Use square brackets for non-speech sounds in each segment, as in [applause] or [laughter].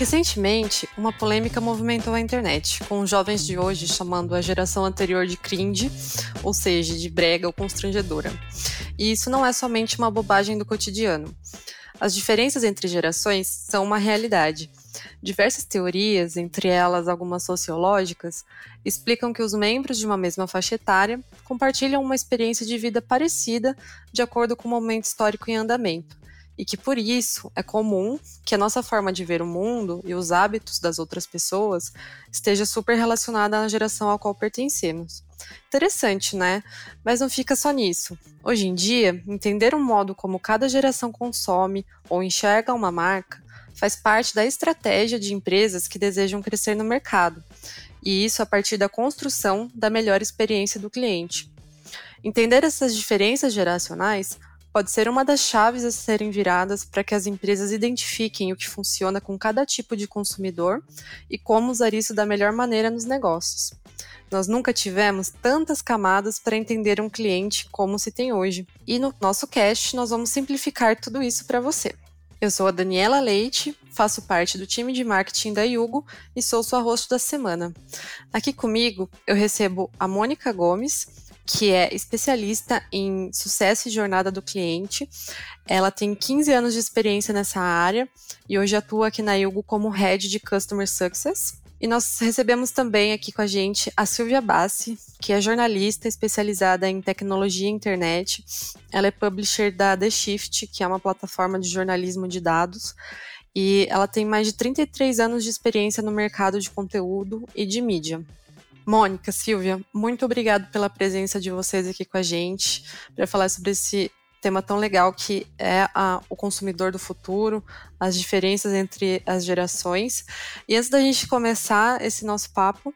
Recentemente, uma polêmica movimentou a internet, com os jovens de hoje chamando a geração anterior de cringe, ou seja, de brega ou constrangedora. E isso não é somente uma bobagem do cotidiano. As diferenças entre gerações são uma realidade. Diversas teorias, entre elas algumas sociológicas, explicam que os membros de uma mesma faixa etária compartilham uma experiência de vida parecida de acordo com o momento histórico em andamento e que por isso é comum que a nossa forma de ver o mundo e os hábitos das outras pessoas esteja super relacionada à geração à qual pertencemos. Interessante, né? Mas não fica só nisso. Hoje em dia, entender o modo como cada geração consome ou enxerga uma marca faz parte da estratégia de empresas que desejam crescer no mercado, e isso a partir da construção da melhor experiência do cliente. Entender essas diferenças geracionais pode ser uma das chaves a serem viradas para que as empresas identifiquem o que funciona com cada tipo de consumidor e como usar isso da melhor maneira nos negócios. Nós nunca tivemos tantas camadas para entender um cliente como se tem hoje. E no nosso cast, nós vamos simplificar tudo isso para você. Eu sou a Daniela Leite, faço parte do time de marketing da Yugo e sou sua host da semana. Aqui comigo eu recebo a Mônica Gomes, que é especialista em sucesso e jornada do cliente. Ela tem 15 anos de experiência nessa área e hoje atua aqui na Yugo como Head de Customer Success. E nós recebemos também aqui com a gente a Silvia Bassi, que é jornalista especializada em tecnologia e internet. Ela é publisher da The Shift, que é uma plataforma de jornalismo de dados. E ela tem mais de 33 anos de experiência no mercado de conteúdo e de mídia. Mônica, Silvia, muito obrigado pela presença de vocês aqui com a gente para falar sobre esse tema tão legal que é a, o consumidor do futuro, as diferenças entre as gerações. E antes da gente começar esse nosso papo,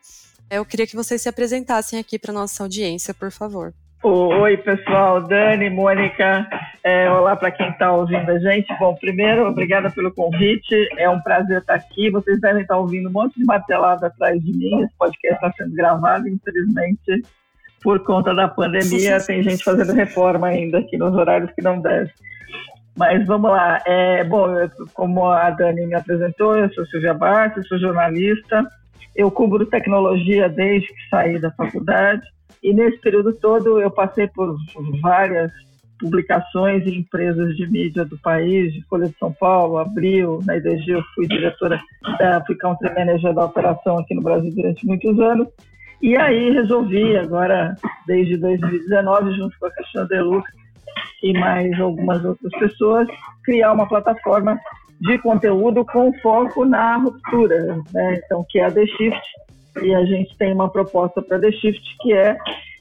eu queria que vocês se apresentassem aqui para nossa audiência, por favor. Oi, pessoal, Dani, Mônica, é, olá para quem está ouvindo a gente. Bom, primeiro, obrigada pelo convite, é um prazer estar aqui. Vocês devem estar ouvindo um monte de martelada atrás de mim, esse podcast está sendo gravado, infelizmente, por conta da pandemia, [laughs] tem gente fazendo reforma ainda aqui nos horários que não deve. Mas vamos lá, é, bom, como a Dani me apresentou, eu sou Silvia Bartos, sou jornalista, eu cubro tecnologia desde que saí da faculdade, e nesse período todo eu passei por várias publicações e empresas de mídia do país, de Folha de São Paulo, Abril, na IDG eu fui diretora da, fui country manager da operação aqui no Brasil durante muitos anos. E aí resolvi, agora, desde 2019, junto com a Caixinha Deluxe e mais algumas outras pessoas, criar uma plataforma de conteúdo com foco na ruptura, né? então que é a The Shift, e a gente tem uma proposta para The Shift que é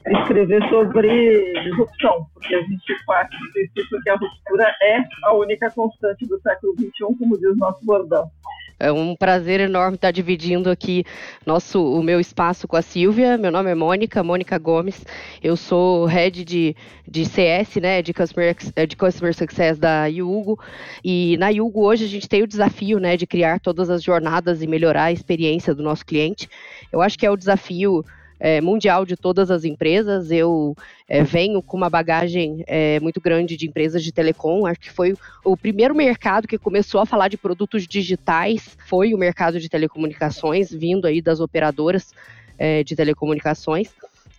escrever sobre disrupção, porque a gente parte do princípio que a ruptura é a única constante do século XXI, como diz nosso bordão. É um prazer enorme estar dividindo aqui nosso, o meu espaço com a Silvia. Meu nome é Mônica, Mônica Gomes. Eu sou head de, de CS, né, de Customer, de Customer Success da Yugo. E na Yugo hoje a gente tem o desafio, né, de criar todas as jornadas e melhorar a experiência do nosso cliente. Eu acho que é o desafio é, mundial de todas as empresas. Eu é, venho com uma bagagem é, muito grande de empresas de telecom. Acho que foi o primeiro mercado que começou a falar de produtos digitais, foi o mercado de telecomunicações, vindo aí das operadoras é, de telecomunicações.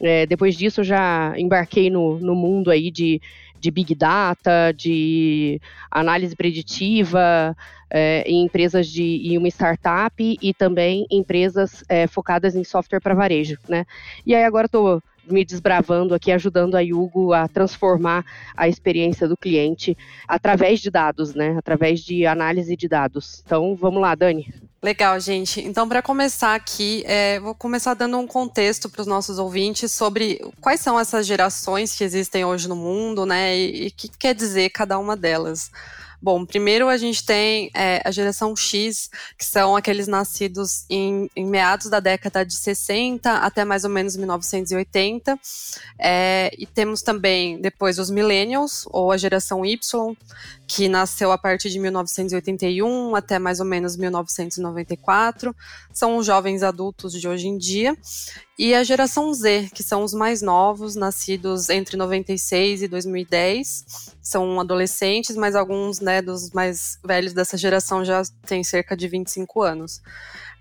É, depois disso, já embarquei no, no mundo aí de, de Big Data, de análise preditiva, é, em empresas de em uma startup e também empresas é, focadas em software para varejo, né? E aí agora estou me desbravando aqui, ajudando a Yugo a transformar a experiência do cliente através de dados, né? Através de análise de dados. Então, vamos lá, Dani. Legal, gente. Então, para começar aqui, é, vou começar dando um contexto para os nossos ouvintes sobre quais são essas gerações que existem hoje no mundo, né? E o que quer dizer cada uma delas. Bom, primeiro a gente tem é, a geração X, que são aqueles nascidos em, em, meados da década de 60 até mais ou menos 1980. É, e temos também depois os Millennials, ou a geração Y, que nasceu a partir de 1981 até mais ou menos 1994. São os jovens adultos de hoje em dia. E a geração Z, que são os mais novos, nascidos entre 96 e 2010. São adolescentes, mas alguns né, dos mais velhos dessa geração já tem cerca de 25 anos.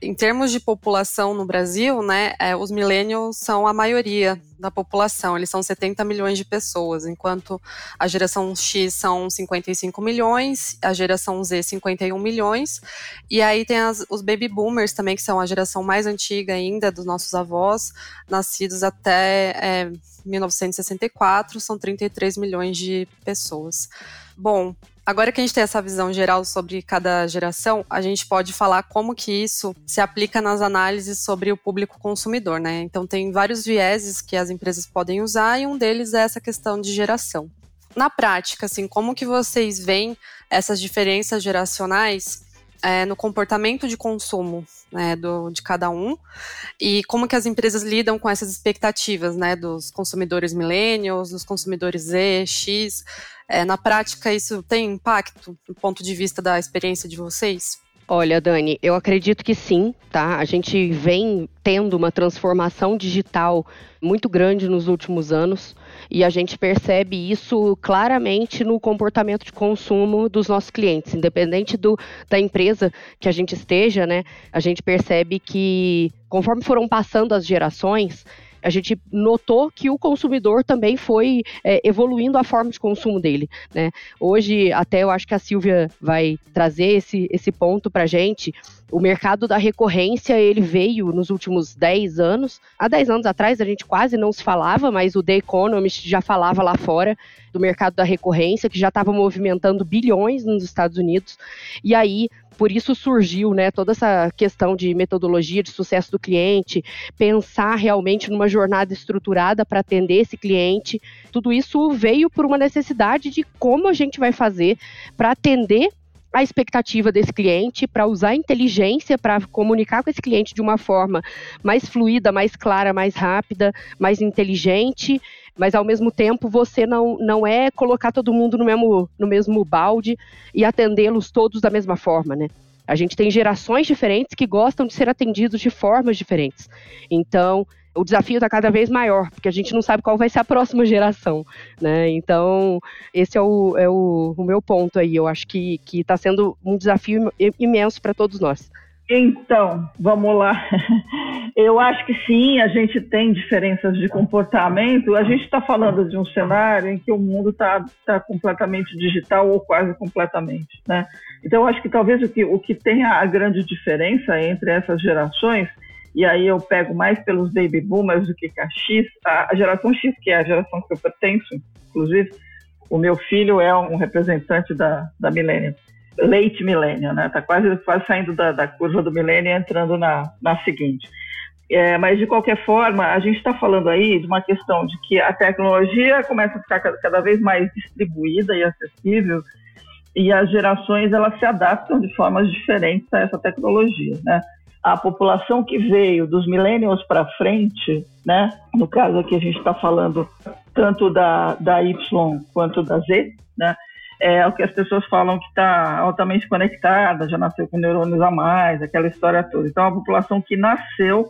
Em termos de população no Brasil, né, é, os millennials são a maioria da população, eles são 70 milhões de pessoas, enquanto a geração X são 55 milhões, a geração Z 51 milhões, e aí tem as, os baby boomers também, que são a geração mais antiga ainda dos nossos avós, nascidos até é, 1964, são 33 milhões de pessoas. Bom, Agora que a gente tem essa visão geral sobre cada geração, a gente pode falar como que isso se aplica nas análises sobre o público consumidor, né? Então tem vários vieses que as empresas podem usar e um deles é essa questão de geração. Na prática, assim, como que vocês veem essas diferenças geracionais é, no comportamento de consumo né, do, de cada um e como que as empresas lidam com essas expectativas né, dos consumidores millennials, dos consumidores Z, X, é, na prática, isso tem impacto do ponto de vista da experiência de vocês? Olha, Dani, eu acredito que sim, tá? A gente vem tendo uma transformação digital muito grande nos últimos anos e a gente percebe isso claramente no comportamento de consumo dos nossos clientes, independente do, da empresa que a gente esteja, né? A gente percebe que conforme foram passando as gerações, a gente notou que o consumidor também foi é, evoluindo a forma de consumo dele. Né? Hoje, até eu acho que a Silvia vai trazer esse, esse ponto para a gente. O mercado da recorrência, ele veio nos últimos 10 anos. Há 10 anos atrás, a gente quase não se falava, mas o The Economist já falava lá fora do mercado da recorrência, que já estava movimentando bilhões nos Estados Unidos. E aí, por isso surgiu né, toda essa questão de metodologia de sucesso do cliente, pensar realmente numa jornada estruturada para atender esse cliente. Tudo isso veio por uma necessidade de como a gente vai fazer para atender a expectativa desse cliente, para usar a inteligência para comunicar com esse cliente de uma forma mais fluida, mais clara, mais rápida, mais inteligente mas ao mesmo tempo você não, não é colocar todo mundo no mesmo, no mesmo balde e atendê-los todos da mesma forma, né? A gente tem gerações diferentes que gostam de ser atendidos de formas diferentes. Então, o desafio está cada vez maior, porque a gente não sabe qual vai ser a próxima geração, né? Então, esse é o, é o, o meu ponto aí. Eu acho que está sendo um desafio imenso para todos nós. Então, vamos lá. [laughs] Eu acho que sim, a gente tem diferenças de comportamento. A gente está falando de um cenário em que o mundo está tá completamente digital ou quase completamente, né? Então, eu acho que talvez o que, o que tem a grande diferença entre essas gerações, e aí eu pego mais pelos baby boomers do que a X, a geração X, que é a geração que eu pertenço, inclusive, o meu filho é um representante da, da Millennium late millennial, né? Está quase, quase saindo da, da curva do milênio e entrando na, na seguinte. É, mas, de qualquer forma, a gente está falando aí de uma questão de que a tecnologia começa a ficar cada vez mais distribuída e acessível e as gerações elas se adaptam de formas diferentes a essa tecnologia, né? A população que veio dos millennials para frente, né? No caso aqui a gente está falando tanto da, da Y quanto da Z, né? é o que as pessoas falam que está altamente conectada, já nasceu com neurônios a mais, aquela história toda. Então, uma população que nasceu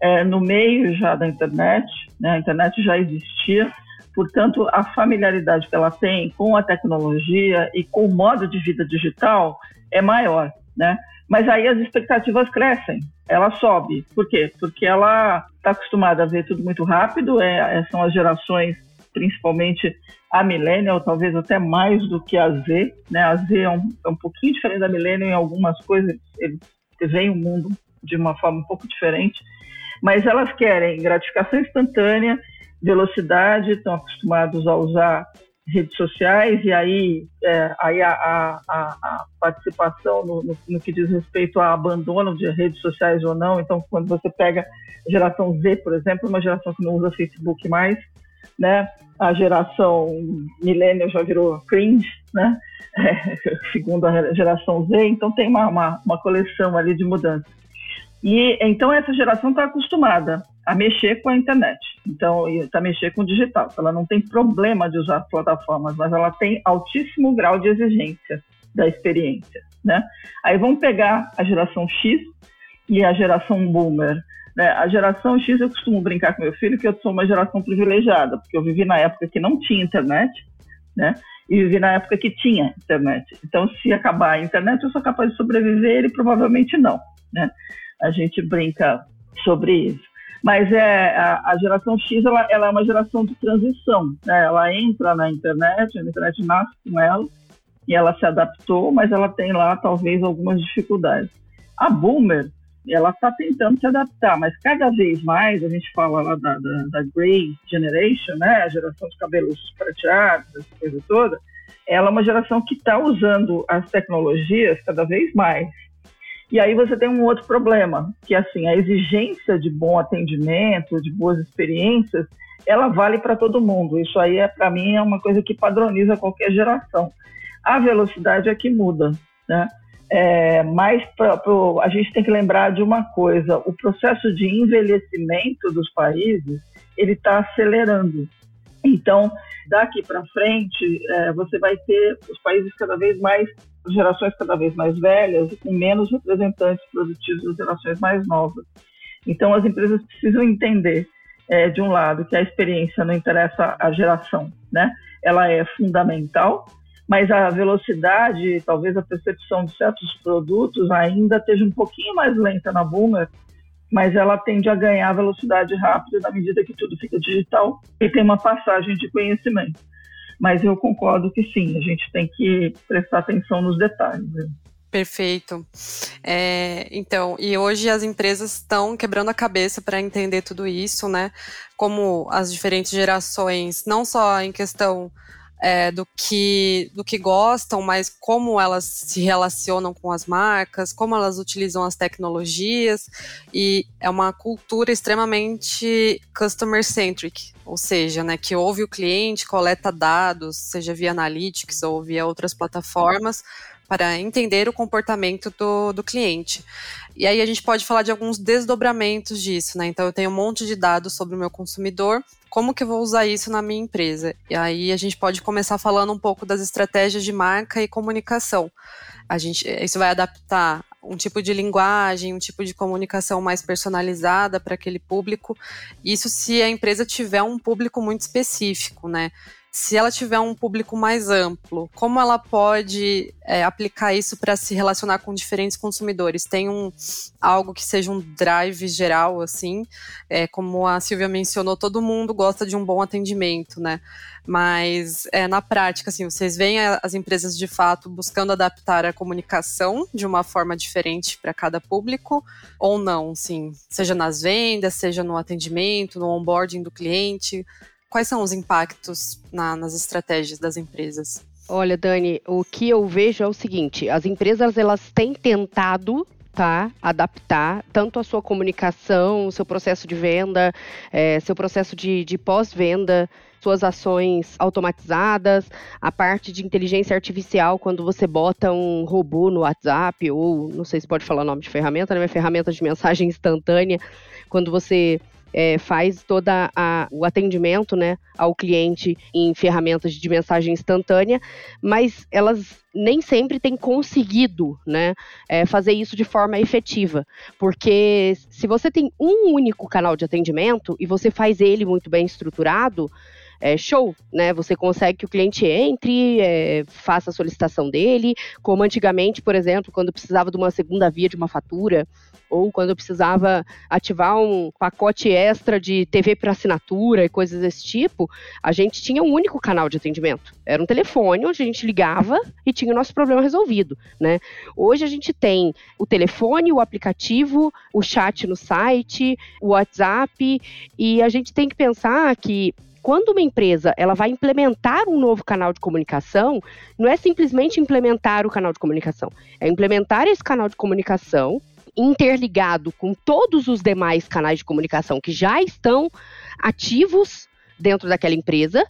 é, no meio já da internet, né? a internet já existia, portanto, a familiaridade que ela tem com a tecnologia e com o modo de vida digital é maior, né? Mas aí as expectativas crescem, ela sobe. Por quê? Porque ela está acostumada a ver tudo muito rápido, é, é são as gerações principalmente a Millennial, talvez até mais do que a Z. Né? A Z é um, é um pouquinho diferente da Millennial em algumas coisas, eles veem o mundo de uma forma um pouco diferente, mas elas querem gratificação instantânea, velocidade, estão acostumados a usar redes sociais e aí, é, aí a, a, a, participação no, no, no, que diz respeito ao abandono de redes sociais ou não. Então, quando você pega a geração Z, por exemplo, uma geração que não usa Facebook mais, né? A geração milênio já virou cringe, né? [laughs] É, segundo a geração Z, então tem uma, uma, uma coleção ali de mudanças. E então essa geração está acostumada a mexer com a internet, então está mexer com o digital. Ela não tem problema de usar as plataformas, mas ela tem altíssimo grau de exigência da experiência, né? Aí vamos pegar a geração X e a geração Boomer. Né? A geração X, eu costumo brincar com meu filho que eu sou uma geração privilegiada, porque eu vivi na época que não tinha internet, né? e vivi na época que tinha internet. Então, se acabar a internet, eu sou capaz de sobreviver e provavelmente não. Né? A gente brinca sobre isso. Mas é, a, a geração X ela, ela, é uma geração de transição. Né? Ela entra na internet, a internet nasce com ela, e ela se adaptou, mas ela tem lá talvez algumas dificuldades. A Boomer, ela está tentando se adaptar, mas cada vez mais, a gente fala lá da, da, da Grey Generation, né, a geração de cabelos prateados, essa coisa toda, ela é uma geração que está usando as tecnologias cada vez mais. E aí você tem um outro problema, que assim, a exigência de bom atendimento, de boas experiências, ela vale para todo mundo. Isso aí, é para mim, é uma coisa que padroniza qualquer geração. A velocidade é que muda, né? É, mas pra, a gente tem que lembrar de uma coisa: o processo de envelhecimento dos países ele está acelerando. Então, daqui para frente, é, você vai ter os países cada vez mais, gerações cada vez mais velhas e com menos representantes produtivos das gerações mais novas. Então, as empresas precisam entender, é, de um lado, que a experiência não interessa a geração, né? Ela é fundamental, mas a velocidade, talvez a percepção de certos produtos ainda esteja um pouquinho mais lenta na Boomer, mas ela tende a ganhar velocidade rápida na medida que tudo fica digital e tem uma passagem de conhecimento. Mas eu concordo que sim, a gente tem que prestar atenção nos detalhes. Né? Perfeito. É, então, e hoje as empresas estão quebrando a cabeça para entender tudo isso, né? Como as diferentes gerações, não só em questão é, do, que, do que gostam, mas como elas se relacionam com as marcas, como elas utilizam as tecnologias, e é uma cultura extremamente customer-centric, ou seja, né, que ouve o cliente, coleta dados, seja via analytics ou via outras plataformas, para entender o comportamento do, do cliente. E aí a gente pode falar de alguns desdobramentos disso, né? Então eu tenho um monte de dados sobre o meu consumidor, como que eu vou usar isso na minha empresa? E aí a gente pode começar falando um pouco das estratégias de marca e comunicação. A gente, isso vai adaptar um tipo de linguagem, um tipo de comunicação mais personalizada para aquele público. Isso se a empresa tiver um público muito específico, né? Se ela tiver um público mais amplo, como ela pode é, aplicar isso para se relacionar com diferentes consumidores? Tem um algo que seja um drive geral, assim, é, como a Silvia mencionou, todo mundo gosta de um bom atendimento, né? Mas é, na prática, assim, vocês veem as empresas de fato buscando adaptar a comunicação de uma forma diferente para cada público ou não, sim, seja nas vendas, seja no atendimento, no onboarding do cliente. Quais são os impactos na, nas estratégias das empresas? Olha, Dani, o que eu vejo é o seguinte: as empresas elas têm tentado tá, adaptar tanto a sua comunicação, o seu processo de venda, é, seu processo de, de pós-venda, suas ações automatizadas, a parte de inteligência artificial, quando você bota um robô no WhatsApp, ou não sei se pode falar o nome de ferramenta, né? Ferramenta de mensagem instantânea, quando você é, faz toda o atendimento né, ao cliente em ferramentas de mensagem instantânea, mas elas nem sempre têm conseguido né, é, fazer isso de forma efetiva. Porque se você tem um único canal de atendimento e você faz ele muito bem estruturado, é, show, né? Você consegue que o cliente entre, é, faça a solicitação dele, como antigamente, por exemplo, quando precisava de uma segunda via de uma fatura, ou quando precisava ativar um pacote extra de TV para assinatura e coisas desse tipo, a gente tinha um único canal de atendimento. Era um telefone onde a gente ligava e tinha o nosso problema resolvido, né? Hoje a gente tem o telefone, o aplicativo, o chat no site, o WhatsApp e a gente tem que pensar que quando uma empresa ela vai implementar um novo canal de comunicação, não é simplesmente implementar o canal de comunicação, é implementar esse canal de comunicação interligado com todos os demais canais de comunicação que já estão ativos dentro daquela empresa.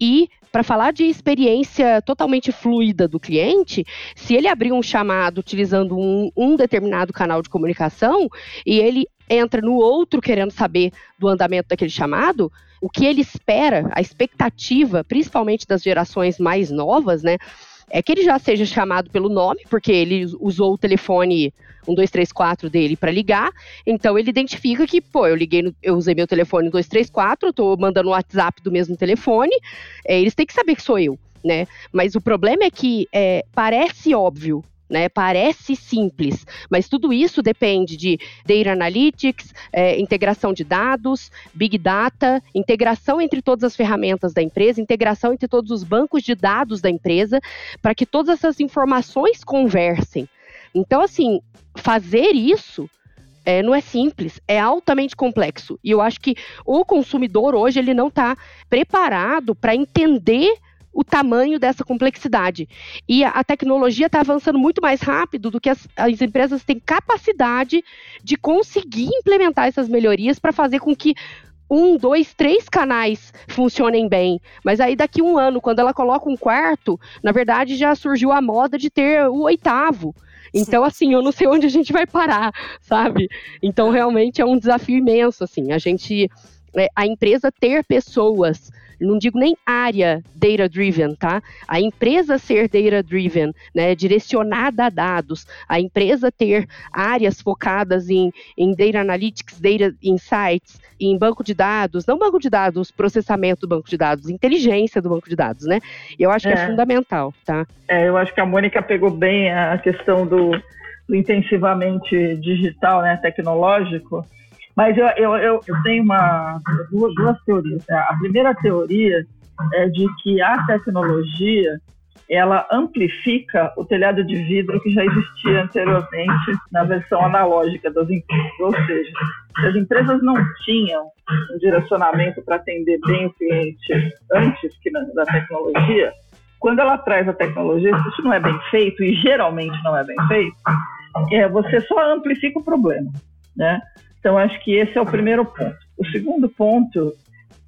E para falar de experiência totalmente fluida do cliente, se ele abrir um chamado utilizando um, um, determinado canal de comunicação e ele entra no outro querendo saber do andamento daquele chamado, o que ele espera, a expectativa, principalmente das gerações mais novas, né, é que ele já seja chamado pelo nome, porque ele usou o telefone 1234 dele para ligar, então ele identifica que, pô, eu liguei, no, eu usei meu telefone 1234, eu tô mandando o WhatsApp do mesmo telefone, é, eles têm que saber que sou eu. né? Mas o problema é que é, parece óbvio, né? Parece simples, mas tudo isso depende de data analytics, é, integração de dados, big data, integração entre todas as ferramentas da empresa, integração entre todos os bancos de dados da empresa, para que todas essas informações conversem. Então, assim, fazer isso é, não é simples, é altamente complexo. E eu acho que o consumidor hoje ele não está preparado para entender o tamanho dessa complexidade. E a, tecnologia está avançando muito mais rápido do que as, as, empresas têm capacidade de conseguir implementar essas melhorias para fazer com que um, dois, três canais funcionem bem. Mas aí daqui um ano, quando ela coloca um quarto, na verdade já surgiu a moda de ter o oitavo. Então, assim, eu não sei onde a gente vai parar, sabe? Então, realmente é um desafio imenso, assim, a gente, é, a empresa ter pessoas não digo nem área data driven, tá? A empresa ser data driven, né, direcionada a dados, a empresa ter áreas focadas em, em data analytics, data insights, em banco de dados, não banco de dados, processamento do banco de dados, inteligência do banco de dados, né? Eu acho que é, é fundamental, tá? É, eu acho que a Mônica pegou bem a questão do, do intensivamente digital, né, tecnológico. Mas eu, eu, eu, eu tenho uma, duas, duas teorias. Né? A primeira teoria é de que a tecnologia ela amplifica o telhado de vidro que já existia anteriormente na versão analógica das empresas. Ou seja, se as empresas não tinham um direcionamento para atender bem o cliente antes que na, da tecnologia, quando ela traz a tecnologia, se isso não é bem feito, e geralmente não é bem feito, é, você só amplifica o problema. Né? Então, acho que esse é o primeiro ponto. O segundo ponto,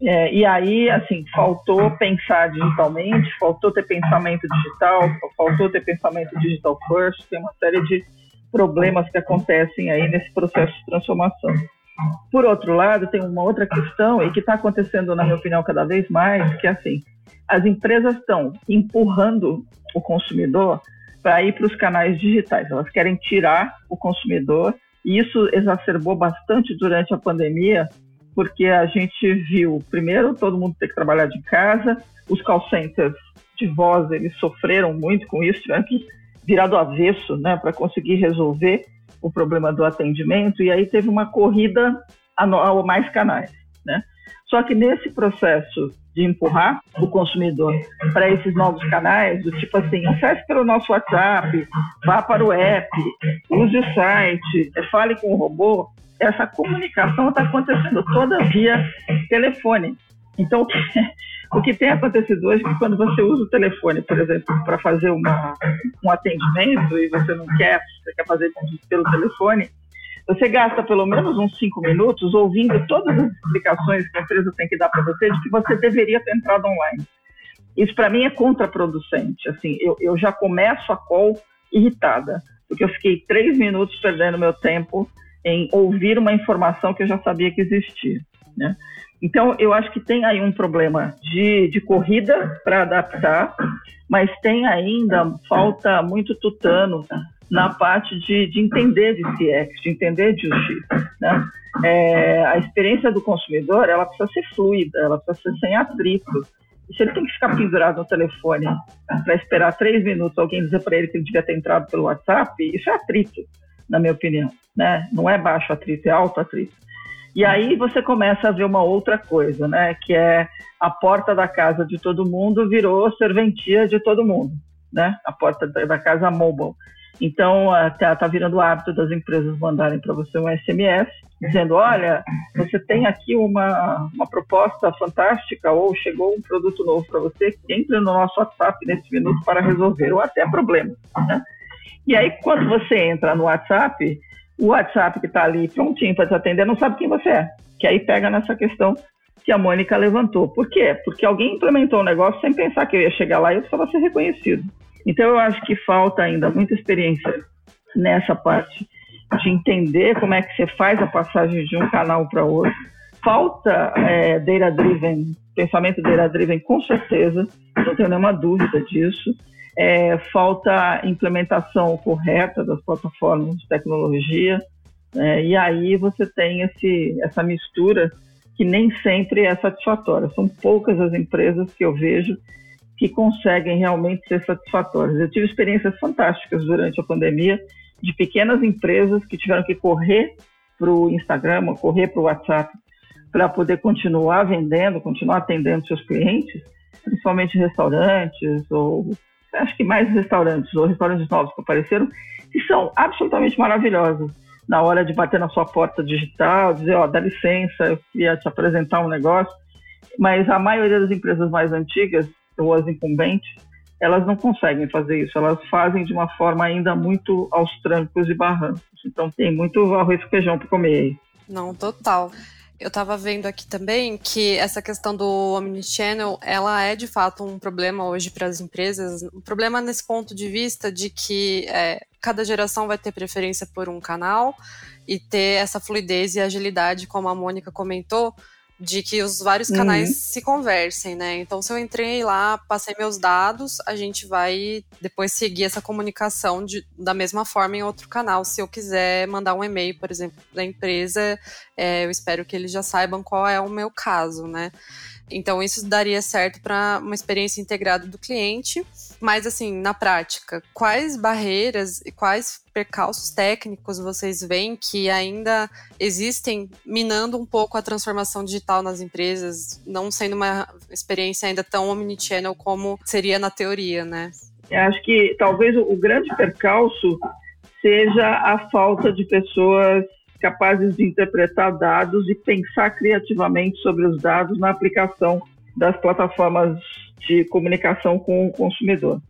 é, e aí, assim, faltou pensar digitalmente, faltou ter pensamento digital, faltou ter pensamento digital first, tem uma série de problemas que acontecem aí nesse processo de transformação. Por outro lado, tem uma outra questão, e que está acontecendo, na minha opinião, cada vez mais, que é assim, as empresas estão empurrando o consumidor para ir para os canais digitais. Elas querem tirar o consumidor e isso exacerbou bastante durante a pandemia, porque a gente viu, primeiro, todo mundo ter que trabalhar de casa, os call centers de voz, eles sofreram muito com isso, tiveram que virar do avesso, né, para conseguir resolver o problema do atendimento, e aí teve uma corrida a mais canais, né? Só que nesse processo de empurrar o consumidor para esses novos canais, do tipo assim, acesse pelo nosso WhatsApp, vá para o app, use o site, fale com o robô, essa comunicação está acontecendo toda via telefone. Então, o que tem acontecido hoje é que quando você usa o telefone, por exemplo, para fazer uma, um atendimento e você não quer, você quer fazer pelo telefone, você gasta pelo menos uns cinco minutos ouvindo todas as explicações que a empresa tem que dar para você de que você deveria ter entrado online. Isso para mim é contraproducente. Assim, eu, eu já começo a call irritada, porque eu fiquei três minutos perdendo meu tempo em ouvir uma informação que eu já sabia que existia. Né? Então, eu acho que tem aí um problema de, de corrida para adaptar, mas tem ainda, falta muito tutano na parte de, de entender de CX, de entender de UX. Né? É, a experiência do consumidor ela precisa ser fluida, ela precisa ser sem atrito. E se ele tem que ficar pendurado no telefone para esperar três minutos alguém dizer para ele que ele devia ter entrado pelo WhatsApp, isso é atrito, na minha opinião. Né? Não é baixo atrito, é alto atrito. E aí você começa a ver uma outra coisa, né? Que é a porta da casa de todo mundo virou serventia de todo mundo, né? A porta da casa mobile. Então, está tá virando hábito das empresas mandarem para você um SMS dizendo: olha, você tem aqui uma, uma proposta fantástica ou chegou um produto novo para você, entre no nosso WhatsApp nesse minuto para resolver, ou até problema. Né? E aí, quando você entra no WhatsApp, o WhatsApp que está ali prontinho para te atender não sabe quem você é. Que aí pega nessa questão que a Mônica levantou. Por quê? Porque alguém implementou um negócio sem pensar que eu ia chegar lá e eu precisava ser reconhecido. Então, eu acho que falta ainda muita experiência nessa parte de entender como é que você faz a passagem de um canal para outro. Falta é, data-driven, pensamento data-driven, com certeza, não tenho nenhuma dúvida disso. É, falta implementação correta das plataformas de tecnologia, é, e aí você tem esse, essa mistura que nem sempre é satisfatória. São poucas as empresas que eu vejo que conseguem realmente ser satisfatórias. Eu tive experiências fantásticas durante a pandemia de pequenas empresas que tiveram que correr para o Instagram, correr para o WhatsApp, para poder continuar vendendo, continuar atendendo seus clientes, principalmente restaurantes, ou acho que mais restaurantes, ou restaurantes novos que apareceram, que são absolutamente maravilhosos. Na hora de bater na sua porta digital, dizer, ó, oh, dá licença, eu queria te apresentar um negócio. Mas a maioria das empresas mais antigas, ou as incumbentes, elas não conseguem fazer isso. Elas fazem de uma forma ainda muito aos trancos e barrancos. Então tem muito arroz e feijão para comer aí. Não, total. Eu estava vendo aqui também que essa questão do omnichannel, ela é de fato um problema hoje para as empresas. Um problema nesse ponto de vista de que é, cada geração vai ter preferência por um canal e ter essa fluidez e agilidade, como a Mônica comentou, de que os vários canais uhum. se conversem, né? Então, se eu entrei lá, passei meus dados, a gente vai depois seguir essa comunicação de, da mesma forma em outro canal. Se eu quiser mandar um e-mail, por exemplo, da empresa, é, eu espero que eles já saibam qual é o meu caso, né? Então, isso daria certo para uma experiência integrada do cliente. Mas, assim, na prática, quais barreiras e quais percalços técnicos vocês veem que ainda existem, minando um pouco a transformação digital nas empresas, não sendo uma experiência ainda tão omnichannel como seria na teoria, né? Eu acho que talvez o grande percalço seja a falta de pessoas capazes de interpretar dados e pensar criativamente sobre os dados na aplicação das plataformas de comunicação com o consumidor,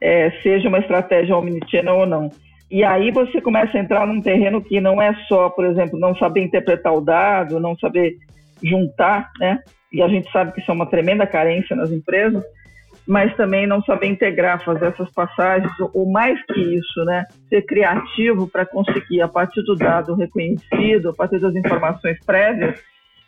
é, seja uma estratégia omnichannel ou não. E aí você começa a entrar num terreno que não é só, por exemplo, não saber interpretar o dado, não saber juntar, né? E a gente sabe que isso é uma tremenda carência nas empresas, mas também não saber integrar, fazer essas passagens, ou mais que isso, né, ser criativo para conseguir, a partir do dado reconhecido, a partir das informações prévias,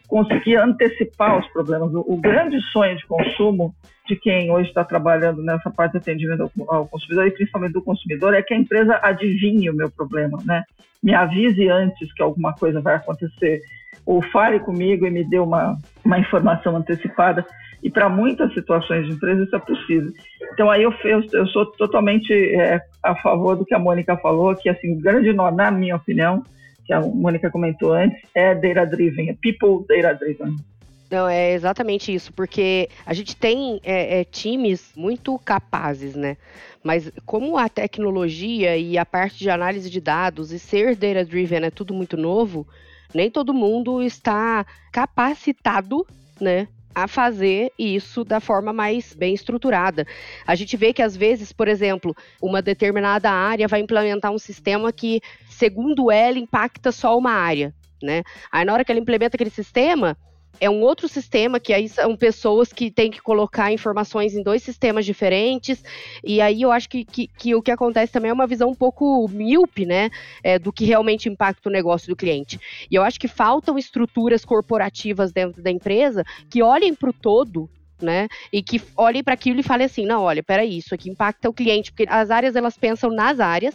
conseguir antecipar os problemas. O, o grande sonho de consumo de quem hoje está trabalhando nessa parte de atendimento ao, ao, consumidor, e principalmente do consumidor, é que a empresa adivinhe o meu problema, né? Me avise antes que alguma coisa vai acontecer, ou fale comigo e me dê uma, uma informação antecipada. E para muitas situações de empresa isso é possível. Então aí eu, eu, eu sou totalmente é, a favor do que a Mônica falou, que assim, o grande nó, na minha opinião, que a Mônica comentou antes, é data driven, é people data driven. Não, é exatamente isso, porque a gente tem é, é, times muito capazes, né? Mas como a tecnologia e a parte de análise de dados e ser data-driven é tudo muito novo, nem todo mundo está capacitado, né, a fazer isso da forma mais bem estruturada. A gente vê que às vezes, por exemplo, uma determinada área vai implementar um sistema que, segundo ela, impacta só uma área, né? Aí na hora que ela implementa aquele sistema, é um outro sistema que aí são pessoas que têm que colocar informações em dois sistemas diferentes. E aí eu acho que, que, que o que acontece também é uma visão um pouco míope, né? É, do que realmente impacta o negócio do cliente. E eu acho que faltam estruturas corporativas dentro da empresa que olhem para o todo né? E que olhem para aquilo e falem assim, não, olha, peraí, isso aqui impacta o cliente, porque as áreas elas pensam nas áreas,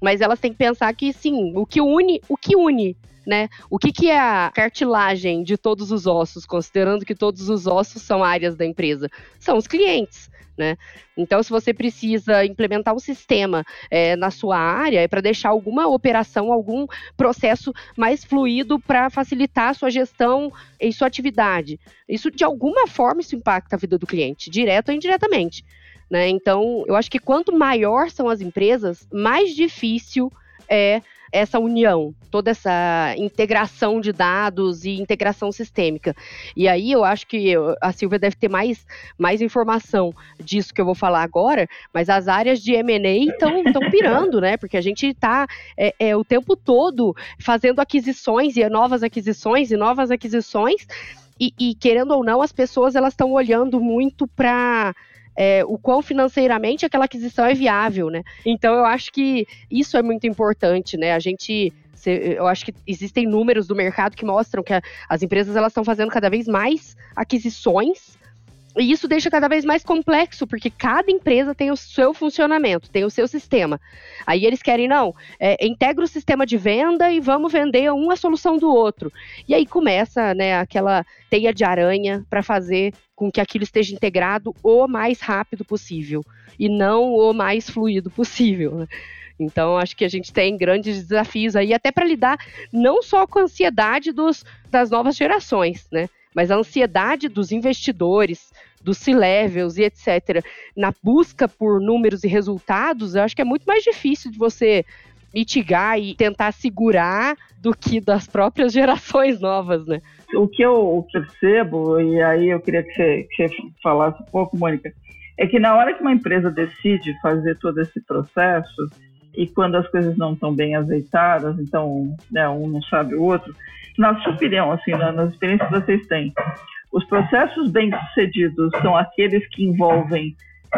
mas elas têm que pensar que sim, o que une, o que une né? O que, que é a cartilagem de todos os ossos, considerando que todos os ossos são áreas da empresa? São os clientes. Né? Então, se você precisa implementar um sistema é, na sua área, é para deixar alguma operação, algum processo mais fluido para facilitar a sua gestão e sua atividade. Isso, de alguma forma, isso impacta a vida do cliente, direto ou indiretamente. Né? Então, eu acho que quanto maior são as empresas, mais difícil é essa união, toda essa integração de dados e integração sistêmica. E aí eu acho que a Silvia deve ter mais, mais informação disso que eu vou falar agora, mas as áreas de M&A estão pirando, né? Porque a gente está é, é, o tempo todo fazendo aquisições e novas aquisições e novas aquisições e, e querendo ou não, as pessoas elas estão olhando muito para é, o quão financeiramente aquela aquisição é viável, né? Então eu acho que isso é muito importante, né? A gente eu acho que existem números do mercado que mostram que as empresas elas estão fazendo cada vez mais aquisições E isso deixa cada vez mais complexo, porque cada empresa tem o seu funcionamento, tem o seu sistema. Aí eles querem, não, é, integra o sistema de venda e vamos vender uma solução do outro. E aí começa né, aquela teia de aranha para fazer com que aquilo esteja integrado o mais rápido possível e não o mais fluido possível. Né? Então, acho que a gente tem grandes desafios aí, até para lidar não só com a ansiedade dos, das novas gerações, né? Mas a ansiedade dos investidores, dos C-levels e etc., na busca por números e resultados, eu acho que é muito mais difícil de você mitigar e tentar segurar do que das próprias [laughs] gerações novas, né? O que eu percebo, e aí eu queria que você, que você falasse um pouco, Mônica, é que na hora que uma empresa decide fazer todo esse processo, e quando as coisas não estão bem azeitadas, então né, um não sabe o outro, na sua opinião, assim, nas experiências que vocês têm, os processos bem-sucedidos são aqueles que envolvem,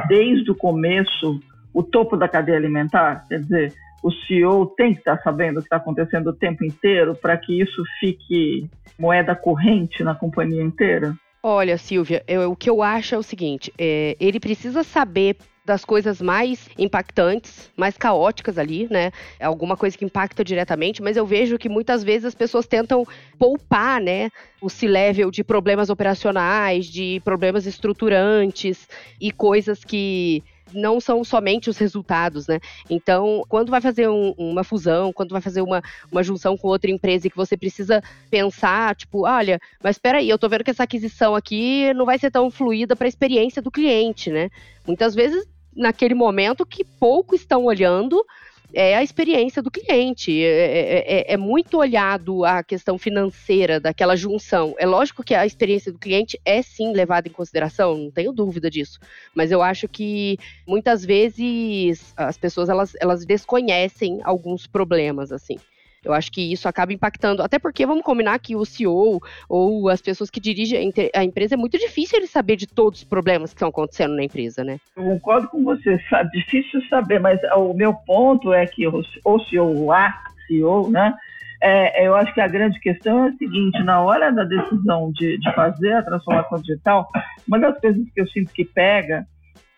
desde o começo, o topo da cadeia alimentar? Quer dizer, o CEO tem que estar sabendo o que está acontecendo o tempo inteiro para que isso fique moeda corrente na companhia inteira? Olha, Silvia, eu, o que eu acho é o seguinte: é, ele precisa saber das coisas mais impactantes, mais caóticas ali, né? É alguma coisa que impacta diretamente, mas eu vejo que muitas vezes as pessoas tentam poupar, né, o C-level de problemas operacionais, de problemas estruturantes e coisas que não são somente os resultados, né? Então, quando vai fazer um, uma fusão, quando vai fazer uma, uma junção com outra empresa e que você precisa pensar, tipo, olha, mas espera aí, eu tô vendo que essa aquisição aqui não vai ser tão fluida para a experiência do cliente, né? Muitas vezes naquele momento que pouco estão olhando é a experiência do cliente. É, é, é, é, muito olhado a questão financeira daquela junção. É lógico que a experiência do cliente é sim levada em consideração, não tenho dúvida disso. Mas eu acho que muitas vezes as pessoas elas, elas desconhecem alguns problemas assim. Eu acho que isso acaba impactando, até porque vamos combinar que o CEO ou as pessoas que dirigem a empresa é muito difícil ele saber de todos os problemas que estão acontecendo na empresa, né? Eu concordo com você, sabe, difícil saber, mas o meu ponto é que o, CEO, o A CEO, né? É, eu acho que a grande questão é a seguinte: na hora da decisão de, de fazer a transformação digital, uma das coisas que eu sinto que pega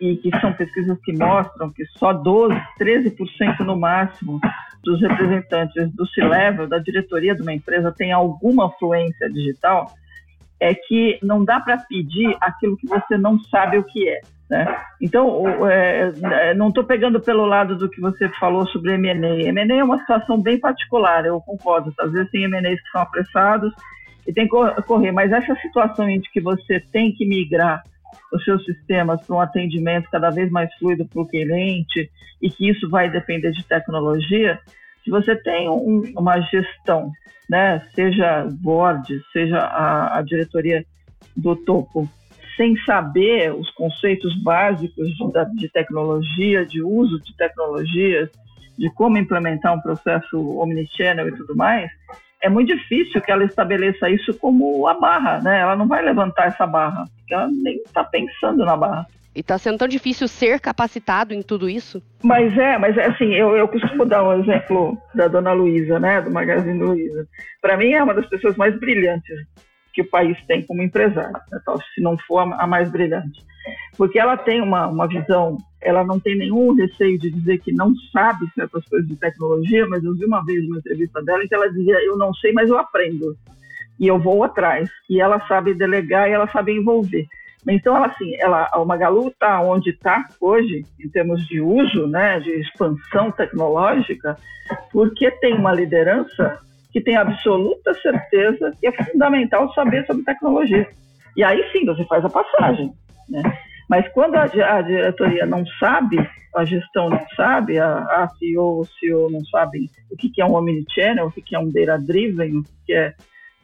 e que são pesquisas que mostram que só 12, 13% no máximo dos representantes do C-Level, da diretoria de uma empresa, tem alguma fluência digital, é que não dá para pedir aquilo que você não sabe o que é. Né? Então, é, é não estou pegando pelo lado do que você falou sobre M&A. M&A é uma situação bem particular, eu concordo. Às vezes tem M&As que são apressados e tem que correr, mas essa situação em que você tem que migrar os seus sistemas para um atendimento cada vez mais fluido para o cliente e que isso vai depender de tecnologia, se você tem um, uma gestão, né, seja board, seja a, a diretoria do topo, sem saber os conceitos básicos de, de tecnologia, de uso de tecnologias, de como implementar um processo omnichannel e tudo mais, é muito difícil que ela estabeleça isso como a barra, né? Ela não vai levantar essa barra, porque ela nem está pensando na barra. E está sendo tão difícil ser capacitado em tudo isso? Mas é, mas é assim, eu, eu costumo dar um exemplo da dona Luísa, né, do Magazine Luiza. Para mim é uma das pessoas mais brilhantes que o país tem como empresária, né, se não for a mais brilhante. Porque ela tem uma, uma visão, ela não tem nenhum receio de dizer que não sabe certas coisas de tecnologia, mas eu vi uma vez uma entrevista dela em que ela dizia: Eu não sei, mas eu aprendo. E eu vou atrás. E ela sabe delegar e ela sabe envolver. Então, ela, assim, ela, a Magalu está onde está hoje, em termos de uso, né, de expansão tecnológica, porque tem uma liderança que tem absoluta certeza que é fundamental saber sobre tecnologia. E aí sim você faz a passagem. Né? Mas quando a, a, diretoria não sabe, a gestão não sabe, a, a CEO ou CEO não sabem o que, que é um omnichannel, o que, que é um data-driven, o que, que é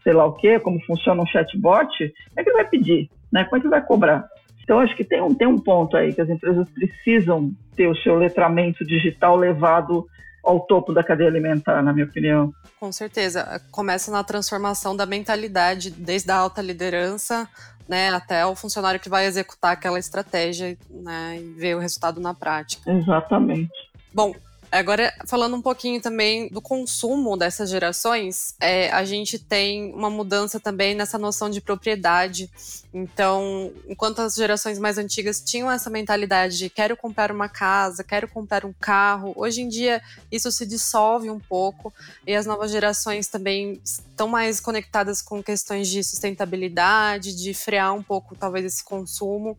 sei lá o quê, como funciona um chatbot, é que vai pedir? Né? É que vai cobrar? Então, acho que tem um, tem um ponto aí que as empresas precisam ter o seu letramento digital levado ao topo da cadeia alimentar, na minha opinião. Com certeza. Começa na transformação da mentalidade, desde a alta liderança né, até o funcionário que vai executar aquela estratégia né, e ver o resultado na prática. Exatamente. Bom, Agora, falando um pouquinho também do consumo dessas gerações, é, a gente tem uma mudança também nessa noção de propriedade. Então, enquanto as gerações mais antigas tinham essa mentalidade de quero comprar uma casa, quero comprar um carro, hoje em dia isso se dissolve um pouco e as novas gerações também estão mais conectadas com questões de sustentabilidade, de frear um pouco talvez esse consumo.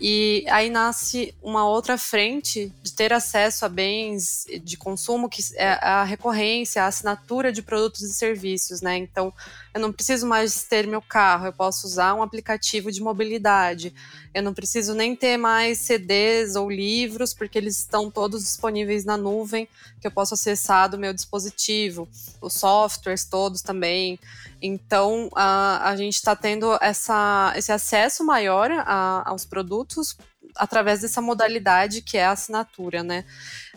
E aí nasce uma outra frente de ter acesso a bens de consumo, que é a recorrência, a assinatura de produtos e serviços, né? Então, eu não preciso mais ter meu carro, eu posso usar um aplicativo de mobilidade. Eu não preciso nem ter mais CDs ou livros, porque eles estão todos disponíveis na nuvem, que eu posso acessar do meu dispositivo. Os softwares todos também. Então, a, a gente está tendo essa, esse acesso maior a, aos produtos através dessa modalidade que é a assinatura, né?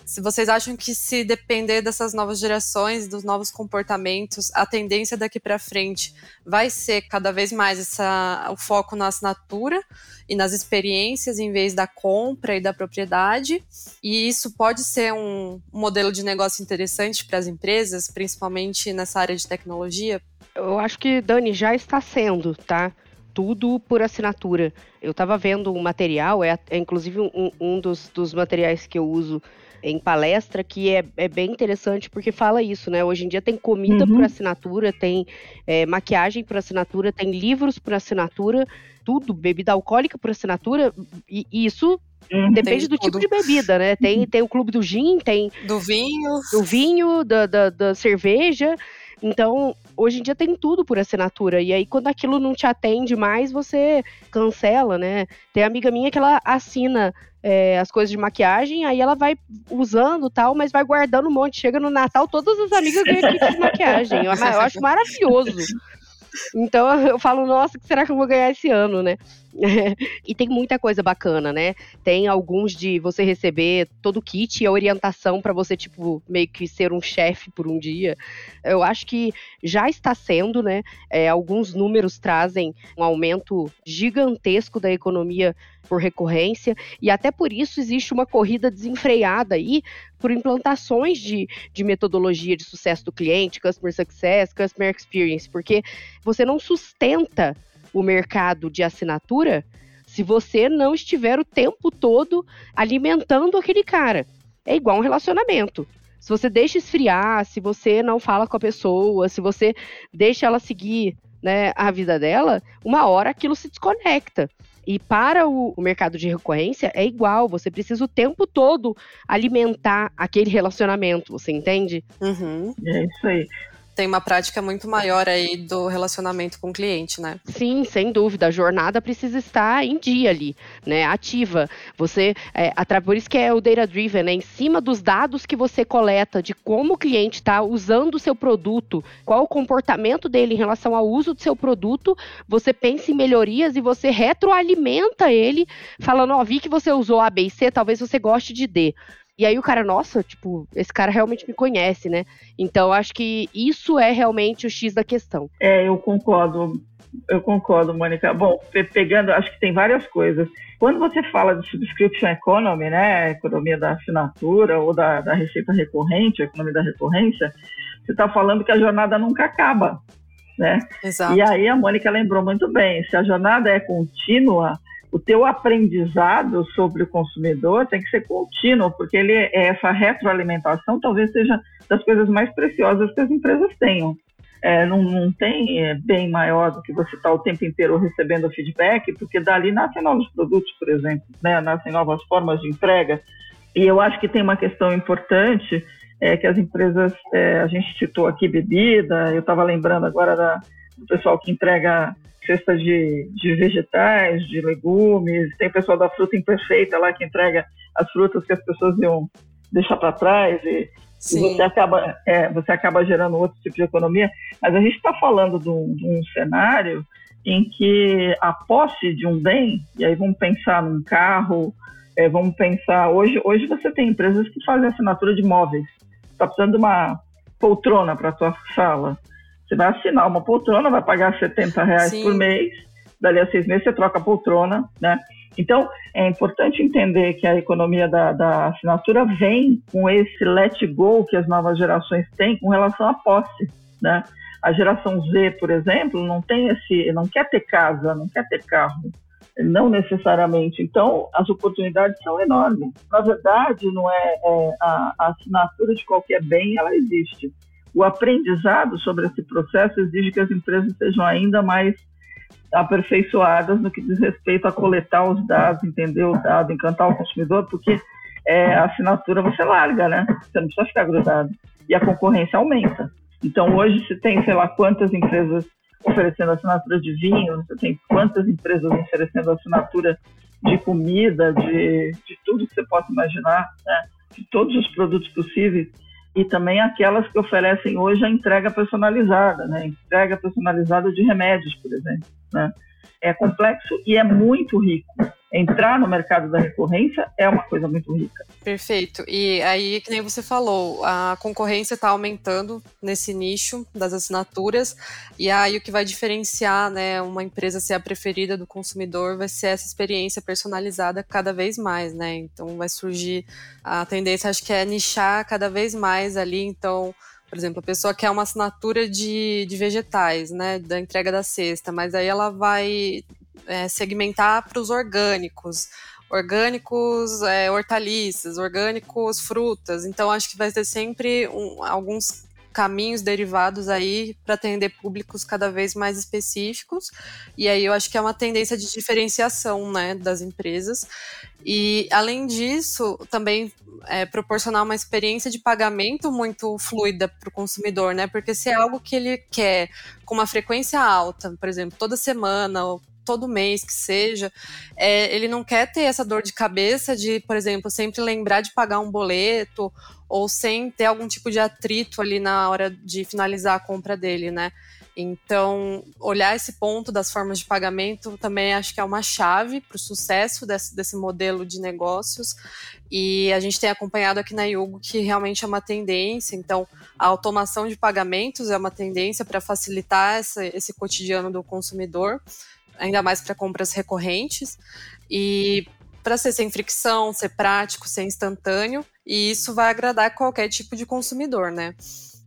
Se vocês acham que se depender dessas novas gerações, dos novos comportamentos, a tendência daqui para frente vai ser cada vez mais essa, o foco na assinatura e nas experiências em vez da compra e da propriedade. E isso pode ser um modelo de negócio interessante para as empresas, principalmente nessa área de tecnologia? Eu acho que, Dani, já está sendo, tá? tudo por assinatura. Eu estava vendo um material, é, é inclusive um, um dos, dos, materiais que eu uso em palestra, que é, é, bem interessante porque fala isso, né? Hoje em dia tem comida uhum. por assinatura, tem é, maquiagem por assinatura, tem livros por assinatura, tudo, bebida alcoólica por assinatura, e, e isso Hum, Depende do tipo tudo. tipo de bebida, né? [laughs] Tem, uhum. tem o clube do gin, tem. Do vinho. Do vinho, da, da, da cerveja. Então, hoje em dia tem tudo por assinatura. E aí, quando aquilo não te atende mais, você cancela, né? Tem amiga minha que ela assina é, as coisas de maquiagem, aí ela vai usando tal, mas vai guardando um monte. Chega no Natal, todas as amigas ganham kit de maquiagem. Eu, eu acho maravilhoso. [laughs] Então eu falo, nossa, o que será que eu vou ganhar esse ano, né? [laughs] e tem muita coisa bacana, né? Tem alguns de você receber todo o kit e a orientação para você, tipo, meio que ser um chefe por um dia. Eu acho que já está sendo, né? É, alguns números trazem um aumento gigantesco da economia por recorrência, e até por isso existe uma corrida desenfreada aí por implantações de, de metodologia de sucesso do cliente, customer success, customer experience, porque você não sustenta o mercado de assinatura se você não estiver o tempo todo alimentando aquele cara. É igual um relacionamento. Se você deixa esfriar, se você não fala com a pessoa, se você deixa ela seguir né, a vida dela, uma hora aquilo se desconecta. E para o, o, mercado de recorrência é igual, você precisa o tempo todo alimentar aquele relacionamento, você entende? Uhum. É isso aí tem uma prática muito maior aí do relacionamento com o cliente, né? Sim, sem dúvida. A jornada precisa estar em dia ali, né? Ativa. Você, é, por isso que é o data driven, né? Em cima dos dados que você coleta de como o cliente está usando o seu produto, qual o comportamento dele em relação ao uso do seu produto, você pensa em melhorias e você retroalimenta ele, falando, ó, oh, vi que você usou A, B e C, talvez você goste de D. E aí o cara, nossa, tipo, esse cara realmente me conhece, né? Então acho que isso é realmente o X da questão. É, eu concordo. Eu concordo, Mônica. Bom, pegando, acho que tem várias coisas. Quando você fala de subscription economy, né, economia da assinatura ou da, da receita recorrente, economia da recorrência, você está falando que a jornada nunca acaba, né? Exato. E aí a Mônica lembrou muito bem, se a jornada é contínua, o teu aprendizado sobre o consumidor tem que ser contínuo, porque ele é essa retroalimentação talvez seja das coisas mais preciosas que as empresas tenham. É, não, não, tem é, bem maior do que você estar tá o tempo inteiro recebendo feedback, porque dali nascem novos produtos, por exemplo, né? nascem novas formas de entrega. E eu acho que tem uma questão importante é, que as empresas, é, a gente citou aqui bebida, eu estava lembrando agora da, do pessoal que entrega cesta de, de vegetais, de legumes, tem o pessoal da fruta imperfeita lá que entrega as frutas que as pessoas iam deixar para trás e, e, você acaba é, você acaba gerando outro tipo de economia. Mas a gente está falando de um, de um cenário em que a posse de um bem, e aí vamos pensar num carro, é, vamos pensar, hoje, hoje você tem empresas que fazem assinatura de móveis. Está precisando de uma poltrona para a tua sala. Você vai assinar uma poltrona, vai pagar 70 reais Sim. por mês, dali a seis meses você troca a poltrona, né? Então, é importante entender que a economia da, da, assinatura vem com esse let go que as novas gerações têm com relação à posse, né? A geração Z, por exemplo, não tem esse, não quer ter casa, não quer ter carro, não necessariamente. Então, as oportunidades são enormes. Na verdade, não é, é a, a assinatura de qualquer bem, ela existe. O aprendizado sobre esse processo exige que as empresas sejam ainda mais aperfeiçoadas no que diz respeito a coletar os dados, entender o dado, encantar o consumidor, porque é, a assinatura você larga, né? Você não precisa ficar grudado. E a concorrência aumenta. Então, hoje, se tem, sei lá, quantas empresas oferecendo assinatura de vinho, você tem quantas empresas oferecendo assinatura de comida, de, de tudo que você possa imaginar, né? de todos os produtos possíveis e também aquelas que oferecem hoje a entrega personalizada, né? Entrega personalizada de remédios, por exemplo, né? É complexo e é muito rico entrar no mercado da recorrência é uma coisa muito rica. Perfeito. E aí, que nem você falou, a concorrência está aumentando nesse nicho das assinaturas, e aí o que vai diferenciar né, uma empresa ser a preferida do consumidor vai ser essa experiência personalizada cada vez mais, né? Então vai surgir a tendência, acho que é nichar cada vez mais ali, então por exemplo, a pessoa quer uma assinatura de, de vegetais, né, da entrega da cesta, mas aí ela vai é, segmentar para os orgânicos. Orgânicos, é, hortaliças, orgânicos, frutas. Então, acho que vai ter sempre um, alguns caminhos derivados aí para atender públicos cada vez mais específicos. E aí eu acho que é uma tendência de diferenciação né, das empresas. E além disso, também é, proporcionar uma experiência de pagamento muito fluida para o consumidor, né? Porque se é algo que ele quer com uma frequência alta, por exemplo, toda semana todo mês que seja, é, ele não quer ter essa dor de cabeça de, por exemplo, sempre lembrar de pagar um boleto ou sem ter algum tipo de atrito ali na hora de finalizar a compra dele, né? Então, olhar esse ponto das formas de pagamento também acho que é uma chave para o sucesso desse, desse, modelo de negócios. E a gente tem acompanhado aqui na Yugo que realmente é uma tendência. Então, a automação de pagamentos é uma tendência para facilitar essa, esse cotidiano do consumidor ainda mais para compras recorrentes. E para ser sem fricção, ser prático, ser instantâneo, e isso vai agradar qualquer tipo de consumidor, né?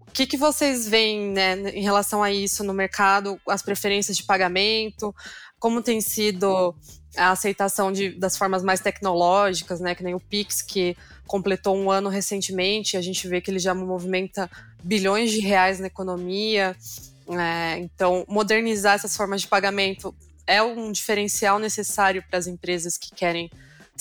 O que, que vocês veem né, em relação a isso no mercado, as preferências de pagamento, como tem sido a aceitação de, das formas mais tecnológicas, né, que nem o Pix, que completou um ano recentemente, a gente vê que ele já movimenta bilhões de reais na economia. É, então, modernizar essas formas de pagamento é um diferencial necessário para as empresas que querem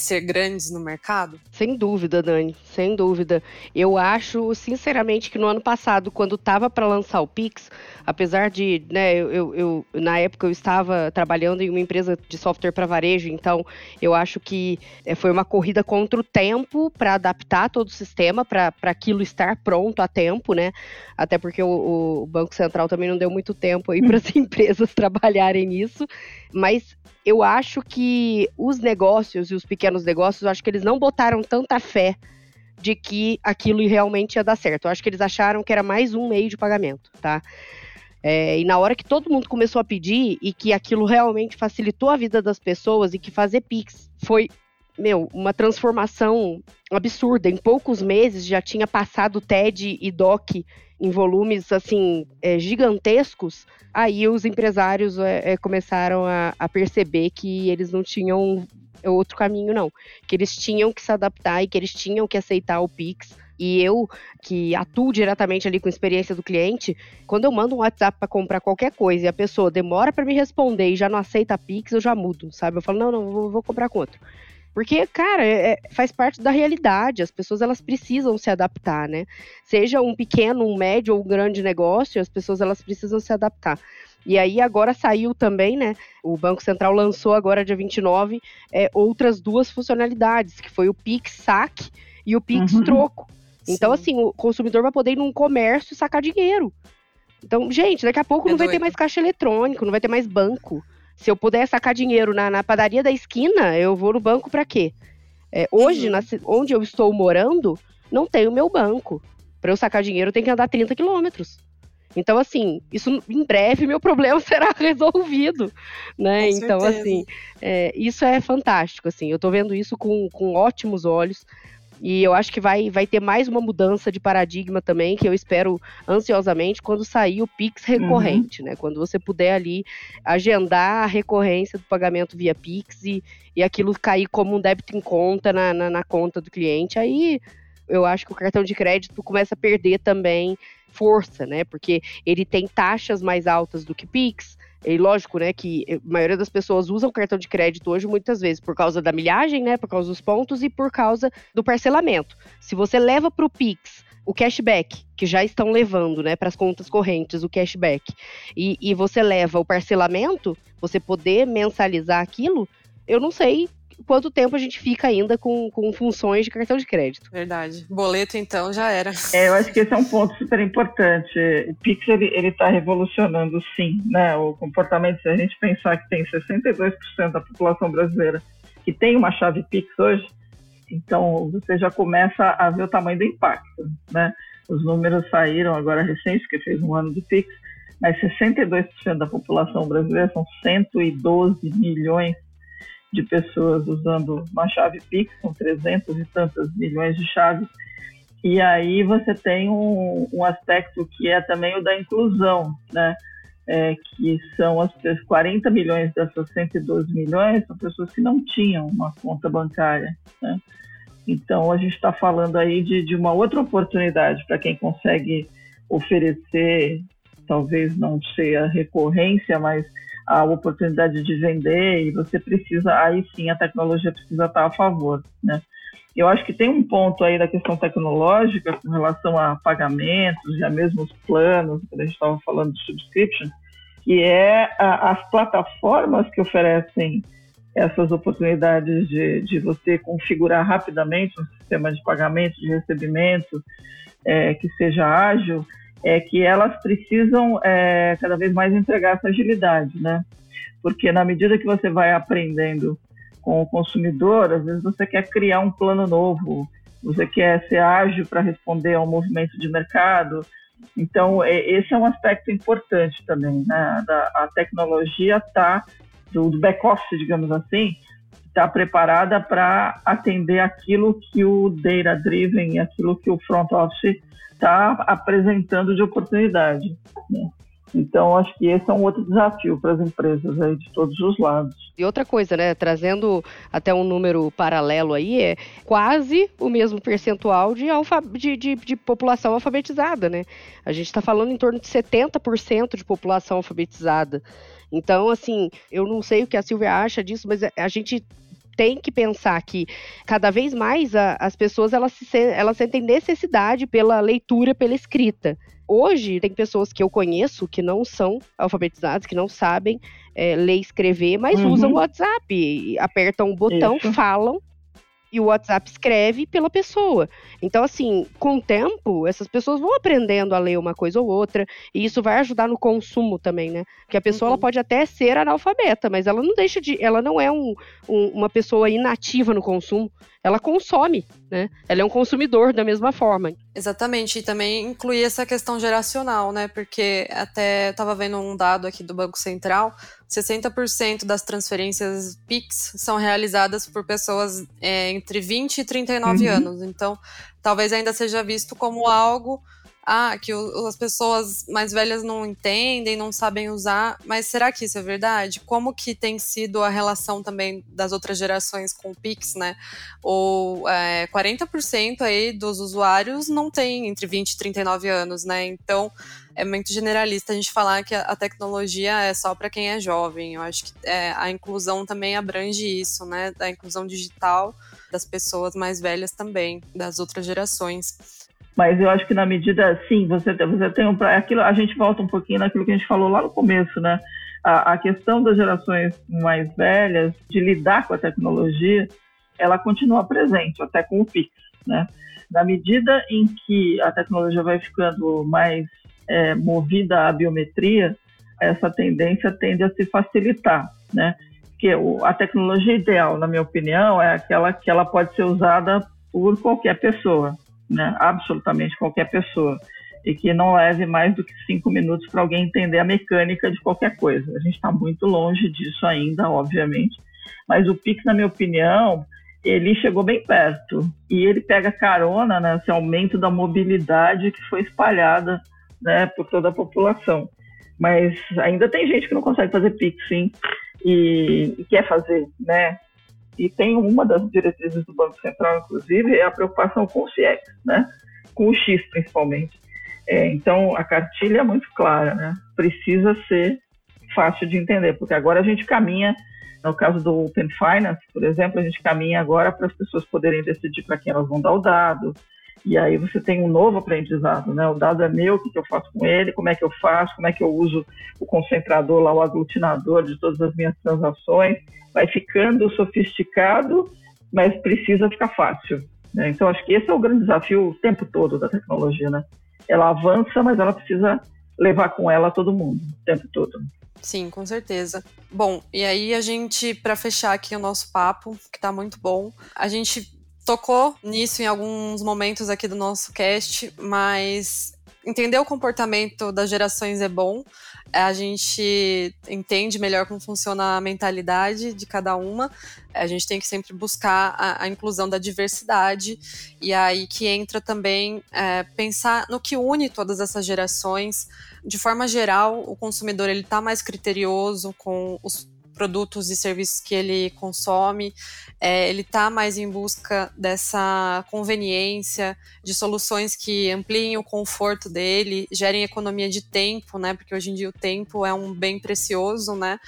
ser grandes no mercado? Sem dúvida, Dani, sem dúvida. Eu acho, sinceramente, que no ano passado, quando estava para lançar o Pix, apesar de, né, eu, eu, na época eu estava trabalhando em uma empresa de software para varejo, então eu acho que eh, foi uma corrida contra o tempo para adaptar todo o sistema para aquilo estar pronto a tempo, né? Até porque o, o Banco Central também não deu muito tempo aí para as [laughs] empresas trabalharem nisso, mas eu acho que os negócios e os pequenos negócios, eu acho que eles não botaram tanta fé de que aquilo realmente ia dar certo. Eu acho que eles acharam que era mais um meio de pagamento, tá? É, e na hora que todo mundo começou a pedir e que aquilo realmente facilitou a vida das pessoas e que fazer Pix foi, meu, uma transformação absurda. Em poucos meses já tinha passado TED e DOC em volumes assim é, gigantescos, aí os empresários é, é, começaram a, a, perceber que eles não tinham outro caminho não, que eles tinham que se adaptar e que eles tinham que aceitar o Pix. E eu, que atuo diretamente ali com a experiência do cliente, quando eu mando um WhatsApp para comprar qualquer coisa e a pessoa demora para me responder e já não aceita Pix, eu já mudo, sabe? Eu falo, não, não, vou, vou comprar com outro. Porque, cara, é, é, faz parte da realidade. As pessoas elas precisam se adaptar, né? Seja um pequeno, um médio ou um grande negócio, as pessoas elas precisam se adaptar. E aí agora saiu também, né? O Banco Central lançou agora dia 29 é, outras duas funcionalidades, que foi o Pix Saque e o Pix uhum. Troco. Então, Sim. assim, o consumidor vai poder ir num comércio e sacar dinheiro. Então, gente, daqui a pouco é não vai ter mais caixa eletrônico, não vai ter mais banco. Se eu puder sacar dinheiro na, na padaria da esquina, eu vou no banco para quê? É, hoje, uhum. na, onde eu estou morando, não tem o meu banco. Para eu sacar dinheiro, eu tenho que andar 30 quilômetros. Então, assim, isso em breve meu [laughs] problema será resolvido, né? Com então, certeza. assim, é, isso é fantástico, assim, eu tô vendo isso com, com ótimos olhos. E eu acho que vai, vai ter mais uma mudança de paradigma também, que eu espero ansiosamente quando sair o Pix recorrente, né? Quando você puder ali agendar a recorrência do pagamento via Pix e, e aquilo cair como um débito em conta na, na, na conta do cliente, aí eu acho que o cartão de crédito começa a perder também força, né? Porque ele tem taxas mais altas do que Pix. E lógico, né, que a maioria das pessoas usam cartão de crédito hoje muitas vezes por causa da milhagem, né, por causa dos pontos e por causa do parcelamento. Se você leva para o Pix o cashback, que já estão levando, né, para as contas correntes, o cashback, e, e você leva o parcelamento, você poder mensalizar aquilo, eu não sei quanto tempo a gente fica ainda com, com funções de cartão de crédito. Verdade. Boleto, então, já era. É, eu acho que esse é um ponto super importante. O Pix ele está revolucionando, sim, né? O comportamento. Se a gente pensar que tem 62% da população brasileira que tem uma chave Pix hoje, então você já começa a ver o tamanho do impacto, né? Os números saíram agora recentes, que fez um ano do Pix, mas 62% da população brasileira são 112 milhões de pessoas usando uma chave Pix, com 300 e tantas milhões de chaves. E aí você tem um, um aspecto que é também o da inclusão, né? É, que são as 40 milhões dessas 112 milhões são pessoas que não tinham uma conta bancária. Né? Então a gente está falando aí de, de uma outra oportunidade para quem consegue oferecer, talvez não seja recorrência, mas a oportunidade de vender e você precisa, aí sim a tecnologia precisa estar a favor, né? Eu acho que tem um ponto aí da questão tecnológica com relação a pagamentos a mesmo os planos, quando a gente estava falando de subscription, que é a, as plataformas que oferecem essas oportunidades de, de você configurar rapidamente um sistema de pagamento, de recebimento, é, que seja ágil, é que elas precisam é, cada vez mais entregar essa agilidade, né? Porque na medida que você vai aprendendo com o consumidor, às vezes você quer criar um plano novo, você quer ser ágil para responder a um movimento de mercado. Então, é, esse é um aspecto importante também, né? A tecnologia está, do back-office, digamos assim, está preparada para atender aquilo que o data-driven, aquilo que o front-office está apresentando de oportunidade. Né? Então, acho que esse é um outro desafio para as empresas aí de todos os lados. E outra coisa, né, trazendo até um número paralelo aí, é quase o mesmo percentual de, de, de, de população alfabetizada, né? A gente está falando em torno de 70% de população alfabetizada. Então, assim, eu não sei o que a Silvia acha disso, mas a gente tem que pensar que cada vez mais a, as pessoas elas, se, elas sentem necessidade pela leitura, pela escrita. Hoje, tem pessoas que eu conheço que não são alfabetizadas, que não sabem é, ler e escrever, mas uhum. usam o WhatsApp, apertam o botão, Isso. falam e o WhatsApp escreve pela pessoa. Então, assim, com o tempo, essas pessoas vão aprendendo a ler uma coisa ou outra, e isso vai ajudar no consumo também, né? Porque a pessoa uhum. ela pode até ser analfabeta, mas ela não deixa de. Ela não é um, um, uma pessoa inativa no consumo. Ela consome, né? Ela é um consumidor da mesma forma. Exatamente, e também incluir essa questão geracional, né? Porque até estava vendo um dado aqui do Banco Central, 60% das transferências PIX são realizadas por pessoas é, entre 20 e 39 uhum. anos. Então, talvez ainda seja visto como algo ah, que o, as pessoas mais velhas não entendem, não sabem usar, mas será que isso é verdade? Como que tem sido a relação também das outras gerações com o Pix, né? Ou é, 40% aí dos usuários não tem entre 20 e 39 anos, né? Então é muito generalista a gente falar que a tecnologia é só para quem é jovem. Eu acho que é, a inclusão também abrange isso, né? Da inclusão digital das pessoas mais velhas também, das outras gerações. Mas eu acho que na medida, sim, você, você tem um. Aquilo, a gente volta um pouquinho naquilo que a gente falou lá no começo, né? A, a questão das gerações mais velhas de lidar com a tecnologia, ela continua presente, até com o Pix, né? Na medida em que a tecnologia vai ficando mais é, movida à biometria, essa tendência tende a se facilitar, né? Porque a tecnologia ideal, na minha opinião, é aquela que ela pode ser usada por qualquer pessoa, né? absolutamente qualquer pessoa. e que não leve mais do que cinco minutos para alguém entender a mecânica de qualquer coisa. A gente está muito longe disso ainda, obviamente, mas o Pix, na minha opinião, ele chegou bem perto e ele pega carona nesse aumento da mobilidade que foi espalhada né, por toda a população. Mas ainda tem gente que não consegue fazer Pix, sim, e, e quer fazer, né? E tem uma das diretrizes do Banco Central, inclusive, é a preocupação com o CIEX, né? Com o X, principalmente. É, então, a cartilha é muito clara, né? Precisa ser fácil de entender, porque agora a gente caminha, no caso do Open Finance, por exemplo, a gente caminha agora para as pessoas poderem decidir para quem elas vão dar o dado, e aí você tem um novo aprendizado, né? O dado é meu, o que, eu faço com ele, como é que eu faço, como é que eu uso o concentrador lá, o aglutinador de todas as minhas transações. Vai ficando sofisticado, mas precisa ficar fácil. Né? Então, acho que esse é o grande desafio o tempo todo da tecnologia, né? Ela avança, mas ela precisa levar com ela todo mundo, o tempo todo. Sim, com certeza. Bom, e aí a gente, para fechar aqui o nosso papo, que está muito bom, a gente tocou nisso em alguns momentos aqui do nosso cast, mas entender o comportamento das gerações é bom. A gente entende melhor como funciona a mentalidade de cada uma. A gente tem que sempre buscar a, a inclusão da diversidade e aí que entra também é, pensar no que une todas essas gerações. De forma geral, o consumidor ele está mais criterioso com os produtos e serviços que ele consome, é, ele está mais em busca dessa conveniência, de soluções que ampliem o conforto dele, gerem economia de tempo, né? Porque hoje em dia o tempo é um bem precioso, né?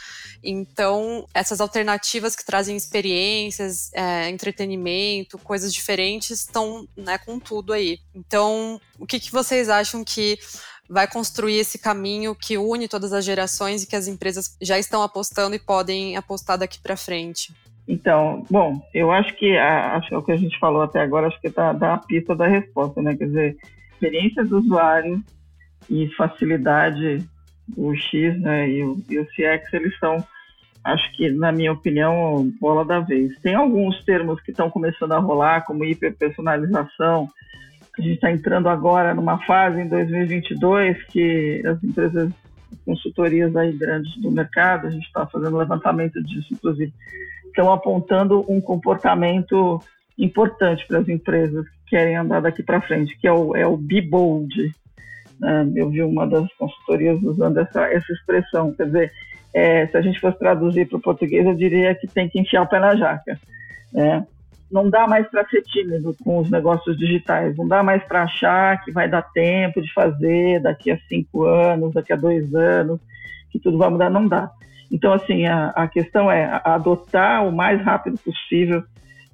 Então, essas alternativas que trazem experiências, é, entretenimento, coisas diferentes, estão né, com tudo aí. Então, o que, que vocês acham que vai construir esse caminho que une todas as gerações e que as empresas já estão apostando e podem apostar daqui para frente? Então, bom, eu acho que a, acho é o que a gente falou até agora, acho que dá, dá a pista da resposta, né? Quer dizer, experiência do usuário e facilidade, o X né, e, o, e o CX, eles são, acho que, na minha opinião, bola da vez. Tem alguns termos que estão começando a rolar, como hiperpersonalização, a gente está entrando agora numa fase em 2022 que as empresas, consultorias aí grandes do mercado, a gente está fazendo levantamento disso, inclusive, estão apontando um comportamento importante para as empresas que querem andar daqui para frente, que é o, é o Be Bold. Né? Eu vi uma das consultorias usando essa, essa expressão, quer dizer, é, se a gente fosse traduzir para o português, eu diria que tem que enfiar o pé na jaca. Né? Não dá mais para ser tímido com os negócios digitais, não dá mais para achar que vai dar tempo de fazer daqui a cinco anos, daqui a dois anos, que tudo vai mudar, não dá. Então, assim, a, a questão é adotar o mais rápido possível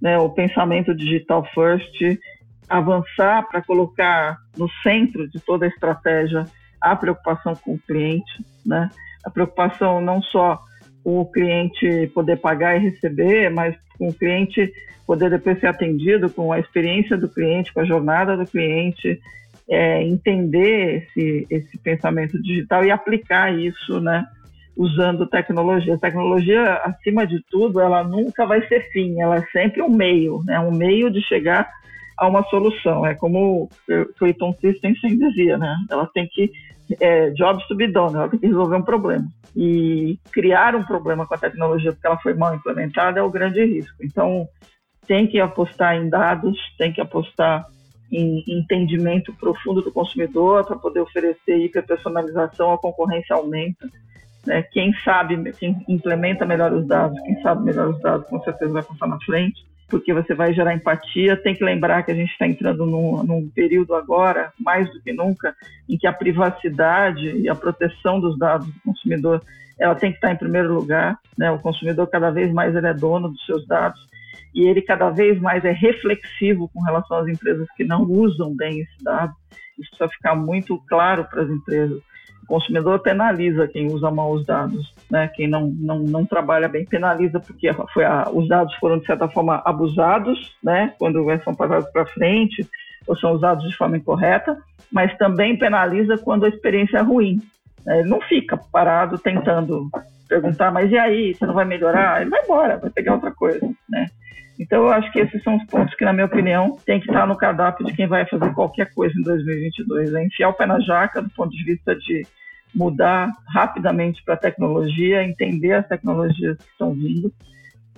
né, o pensamento digital first, avançar para colocar no centro de toda a estratégia a preocupação com o cliente, né? a preocupação não só o cliente poder pagar e receber, mas com o cliente poder depois ser atendido com a experiência do cliente, com a jornada do cliente, é, entender esse, esse pensamento digital e aplicar isso, né, usando tecnologia. A tecnologia, acima de tudo, ela nunca vai ser fim, ela é sempre um meio, né, um meio de chegar a uma solução. É como o Clayton Christensen dizia, né, ela tem que é, be done, ela tem que resolver um problema. E criar um problema com a tecnologia porque ela foi mal implementada é o grande risco. Então, tem que apostar em dados, tem que apostar em entendimento profundo do consumidor para poder oferecer hiperpersonalização, a concorrência aumenta. Né? Quem sabe, quem implementa melhor os dados, quem sabe melhor os dados, com certeza vai passar na frente, porque você vai gerar empatia. Tem que lembrar que a gente está entrando num, num período agora, mais do que nunca, em que a privacidade e a proteção dos dados do consumidor ela tem que estar em primeiro lugar. Né? O consumidor cada vez mais ele é dono dos seus dados e ele cada vez mais é reflexivo com relação às empresas que não usam bem esse dado. Isso precisa ficar muito claro para as empresas. O consumidor penaliza quem usa mal os dados, né? Quem não, não, não trabalha bem penaliza porque foi a, os dados foram de certa forma abusados, né? Quando são passados para frente ou são usados de forma incorreta, mas também penaliza quando a experiência é ruim. Né? Ele não fica parado tentando perguntar, mas e aí, você não vai melhorar? Ele vai embora, vai pegar outra coisa, né? Então, eu acho que esses são os pontos que, na minha opinião, tem que estar no cardápio de quem vai fazer qualquer coisa em 2022. É enfiar o pé na jaca do ponto de vista de mudar rapidamente para a tecnologia, entender as tecnologias que estão vindo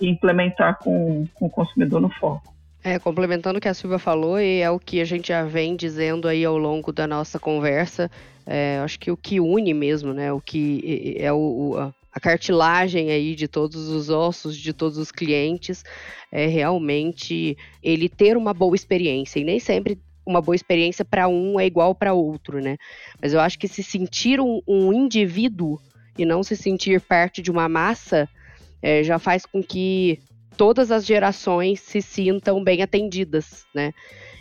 e implementar com, com o consumidor no foco. É, complementando o que a Silvia falou, e é o que a gente já vem dizendo aí ao longo da nossa conversa, é, acho que o que une mesmo, né, o que é o, a cartilagem aí de todos os ossos de todos os clientes é realmente ele ter uma boa experiência e nem sempre uma boa experiência para um é igual para outro, né? Mas eu acho que se sentir um, um indivíduo e não se sentir parte de uma massa é, já faz com que todas as gerações se sintam bem atendidas, né?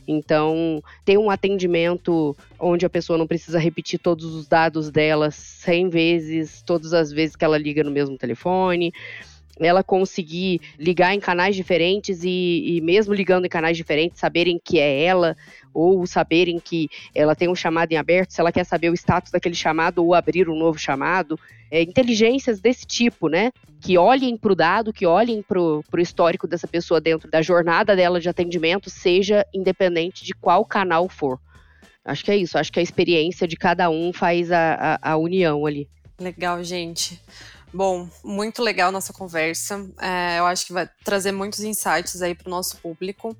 Então, ter um atendimento onde a pessoa não precisa repetir todos os dados dela 100 vezes, todas as vezes que ela liga no mesmo telefone, ela conseguir ligar em canais diferentes e, e, mesmo ligando em canais diferentes, saberem que é ela, ou saberem que ela tem um chamado em aberto, se ela quer saber o status daquele chamado ou abrir um novo chamado. É, inteligências desse tipo, né? Que olhem para o dado, que olhem para o histórico dessa pessoa dentro da jornada dela de atendimento, seja independente de qual canal for. Acho que é isso, acho que a experiência de cada um faz a, a, a união ali. Legal, gente. Bom, muito legal nossa conversa. É, eu acho que vai trazer muitos insights aí para o nosso público.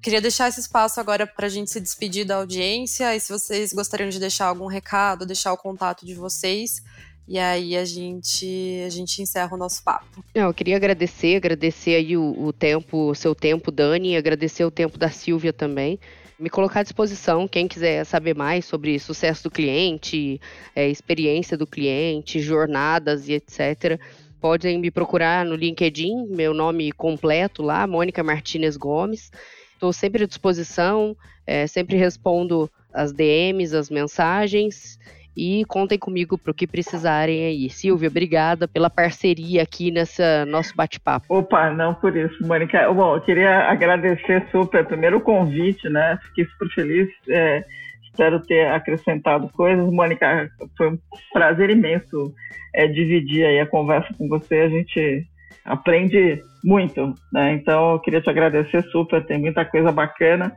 Queria deixar esse espaço agora para a gente se despedir da audiência. E se vocês gostariam de deixar algum recado, deixar o contato de vocês. E aí a gente a gente encerra o nosso papo. Eu queria agradecer, agradecer aí o, o tempo, o seu tempo, Dani, agradecer o tempo da Silvia também me colocar à disposição. Quem quiser saber mais sobre sucesso do cliente, é, experiência do cliente, jornadas e etc., podem me procurar no LinkedIn, meu nome completo lá, Mônica Martinez Gomes. Estou sempre à disposição, é, sempre respondo as DMs, as mensagens e contem comigo para o que precisarem aí. Silvia, obrigada pela parceria aqui nessa nosso bate-papo. Opa, não por isso, Mônica. Bom, eu queria agradecer super, primeiro o convite, né? Fiquei super feliz. É, espero ter acrescentado coisas. Mônica, foi um prazer imenso é, dividir aí a conversa com você. A gente aprende muito, né? Então, eu queria te agradecer super. Tem muita coisa bacana.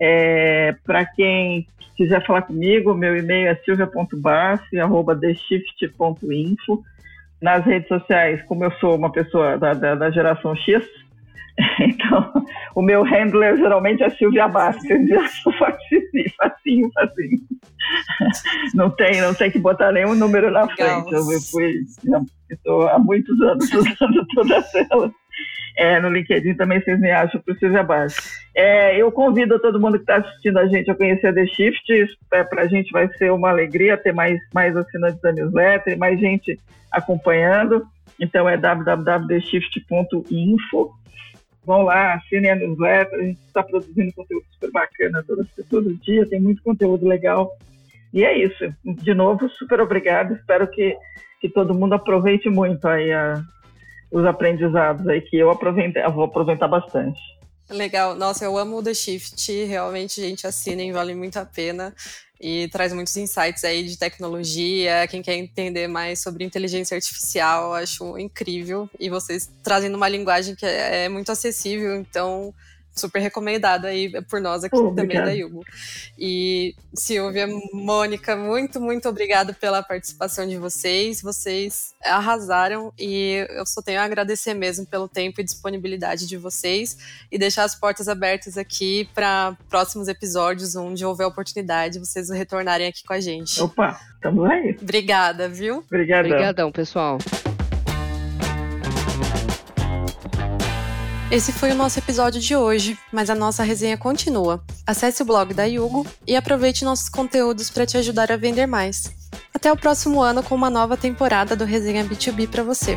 É, Para quem quiser falar comigo, meu e-mail é silvia.bassi.theshift.info. Nas redes sociais, como eu sou uma pessoa da, da, da geração X, [laughs] então o meu handler geralmente é Silvia Bassi. facinho, facinho, facinho. Não tem, não tem que botar nenhum número na frente. Eu fui, estou há muitos anos [laughs] usando todas elas. É, no LinkedIn também vocês me acham por Silvia Bassi. É, eu convido todo mundo que está assistindo a gente a conhecer a The Shift. É, Para a gente vai ser uma alegria ter mais, mais assinantes da newsletter, mais gente acompanhando. Então é www.theshift.info. Vão lá, assinem a newsletter. A gente está produzindo conteúdo super bacana todo, todo dia, tem muito conteúdo legal. E é isso. De novo, super obrigado. Espero que, que todo mundo aproveite muito aí a, os aprendizados aí, que eu, aproveitei, eu vou aproveitar bastante. Legal. Nossa, eu amo o The Shift. Realmente, gente, assinem, vale muito a pena. E traz muitos insights aí de tecnologia. Quem quer entender mais sobre inteligência artificial, acho incrível. E vocês trazem uma linguagem que é, é muito acessível, então super recomendado aí por nós aqui oh, também da Yugo. E Silvia, Mônica, muito, muito obrigada pela participação de vocês. Vocês arrasaram e eu só tenho a agradecer mesmo pelo tempo e disponibilidade de vocês e deixar as portas abertas aqui para próximos episódios, onde houver oportunidade, vocês retornarem aqui com a gente. Opa, estamos aí. Obrigada, viu? Obrigadão. Obrigadão, pessoal. Esse foi o nosso episódio de hoje, mas a nossa resenha continua. Acesse o blog da Yugo e aproveite nossos conteúdos para te ajudar a vender mais. Até o próximo ano com uma nova temporada do Resenha B2B para você.